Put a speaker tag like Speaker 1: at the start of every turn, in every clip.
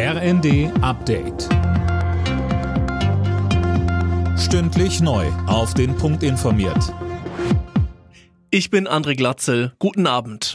Speaker 1: RND Update. Stündlich neu. Auf den Punkt informiert.
Speaker 2: Ich bin André Glatzel. Guten Abend.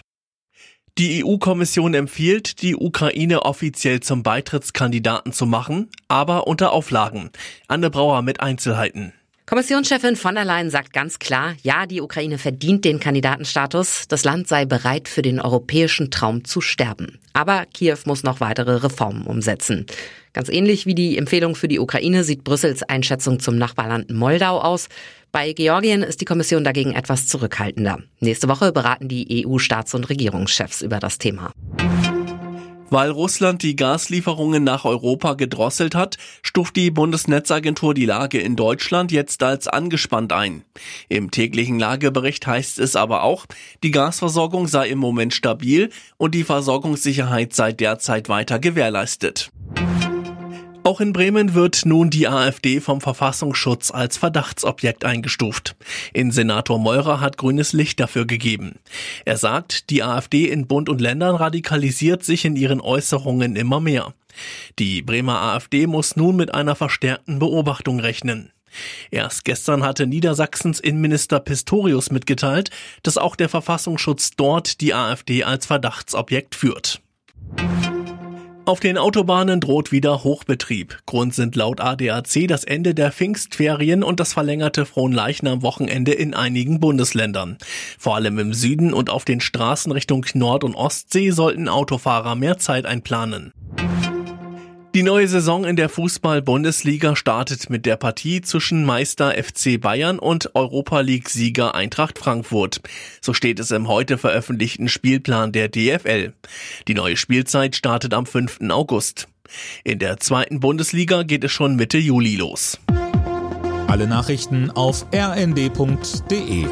Speaker 2: Die EU-Kommission empfiehlt, die Ukraine offiziell zum Beitrittskandidaten zu machen, aber unter Auflagen. Anne Brauer mit Einzelheiten.
Speaker 3: Kommissionschefin von der Leyen sagt ganz klar, ja, die Ukraine verdient den Kandidatenstatus. Das Land sei bereit, für den europäischen Traum zu sterben. Aber Kiew muss noch weitere Reformen umsetzen. Ganz ähnlich wie die Empfehlung für die Ukraine sieht Brüssels Einschätzung zum Nachbarland Moldau aus. Bei Georgien ist die Kommission dagegen etwas zurückhaltender. Nächste Woche beraten die EU-Staats- und Regierungschefs über das Thema.
Speaker 2: Weil Russland die Gaslieferungen nach Europa gedrosselt hat, stuft die Bundesnetzagentur die Lage in Deutschland jetzt als angespannt ein. Im täglichen Lagebericht heißt es aber auch, die Gasversorgung sei im Moment stabil und die Versorgungssicherheit sei derzeit weiter gewährleistet. Auch in Bremen wird nun die AfD vom Verfassungsschutz als Verdachtsobjekt eingestuft. Innensenator Meurer hat grünes Licht dafür gegeben. Er sagt, die AfD in Bund und Ländern radikalisiert sich in ihren Äußerungen immer mehr. Die Bremer AfD muss nun mit einer verstärkten Beobachtung rechnen. Erst gestern hatte Niedersachsens Innenminister Pistorius mitgeteilt, dass auch der Verfassungsschutz dort die AfD als Verdachtsobjekt führt. Auf den Autobahnen droht wieder Hochbetrieb. Grund sind laut ADAC das Ende der Pfingstferien und das verlängerte Fronleichnam-Wochenende in einigen Bundesländern. Vor allem im Süden und auf den Straßen Richtung Nord- und Ostsee sollten Autofahrer mehr Zeit einplanen. Die neue Saison in der Fußball-Bundesliga startet mit der Partie zwischen Meister FC Bayern und Europa League-Sieger Eintracht Frankfurt. So steht es im heute veröffentlichten Spielplan der DFL. Die neue Spielzeit startet am 5. August. In der zweiten Bundesliga geht es schon Mitte Juli los.
Speaker 1: Alle Nachrichten auf rnd.de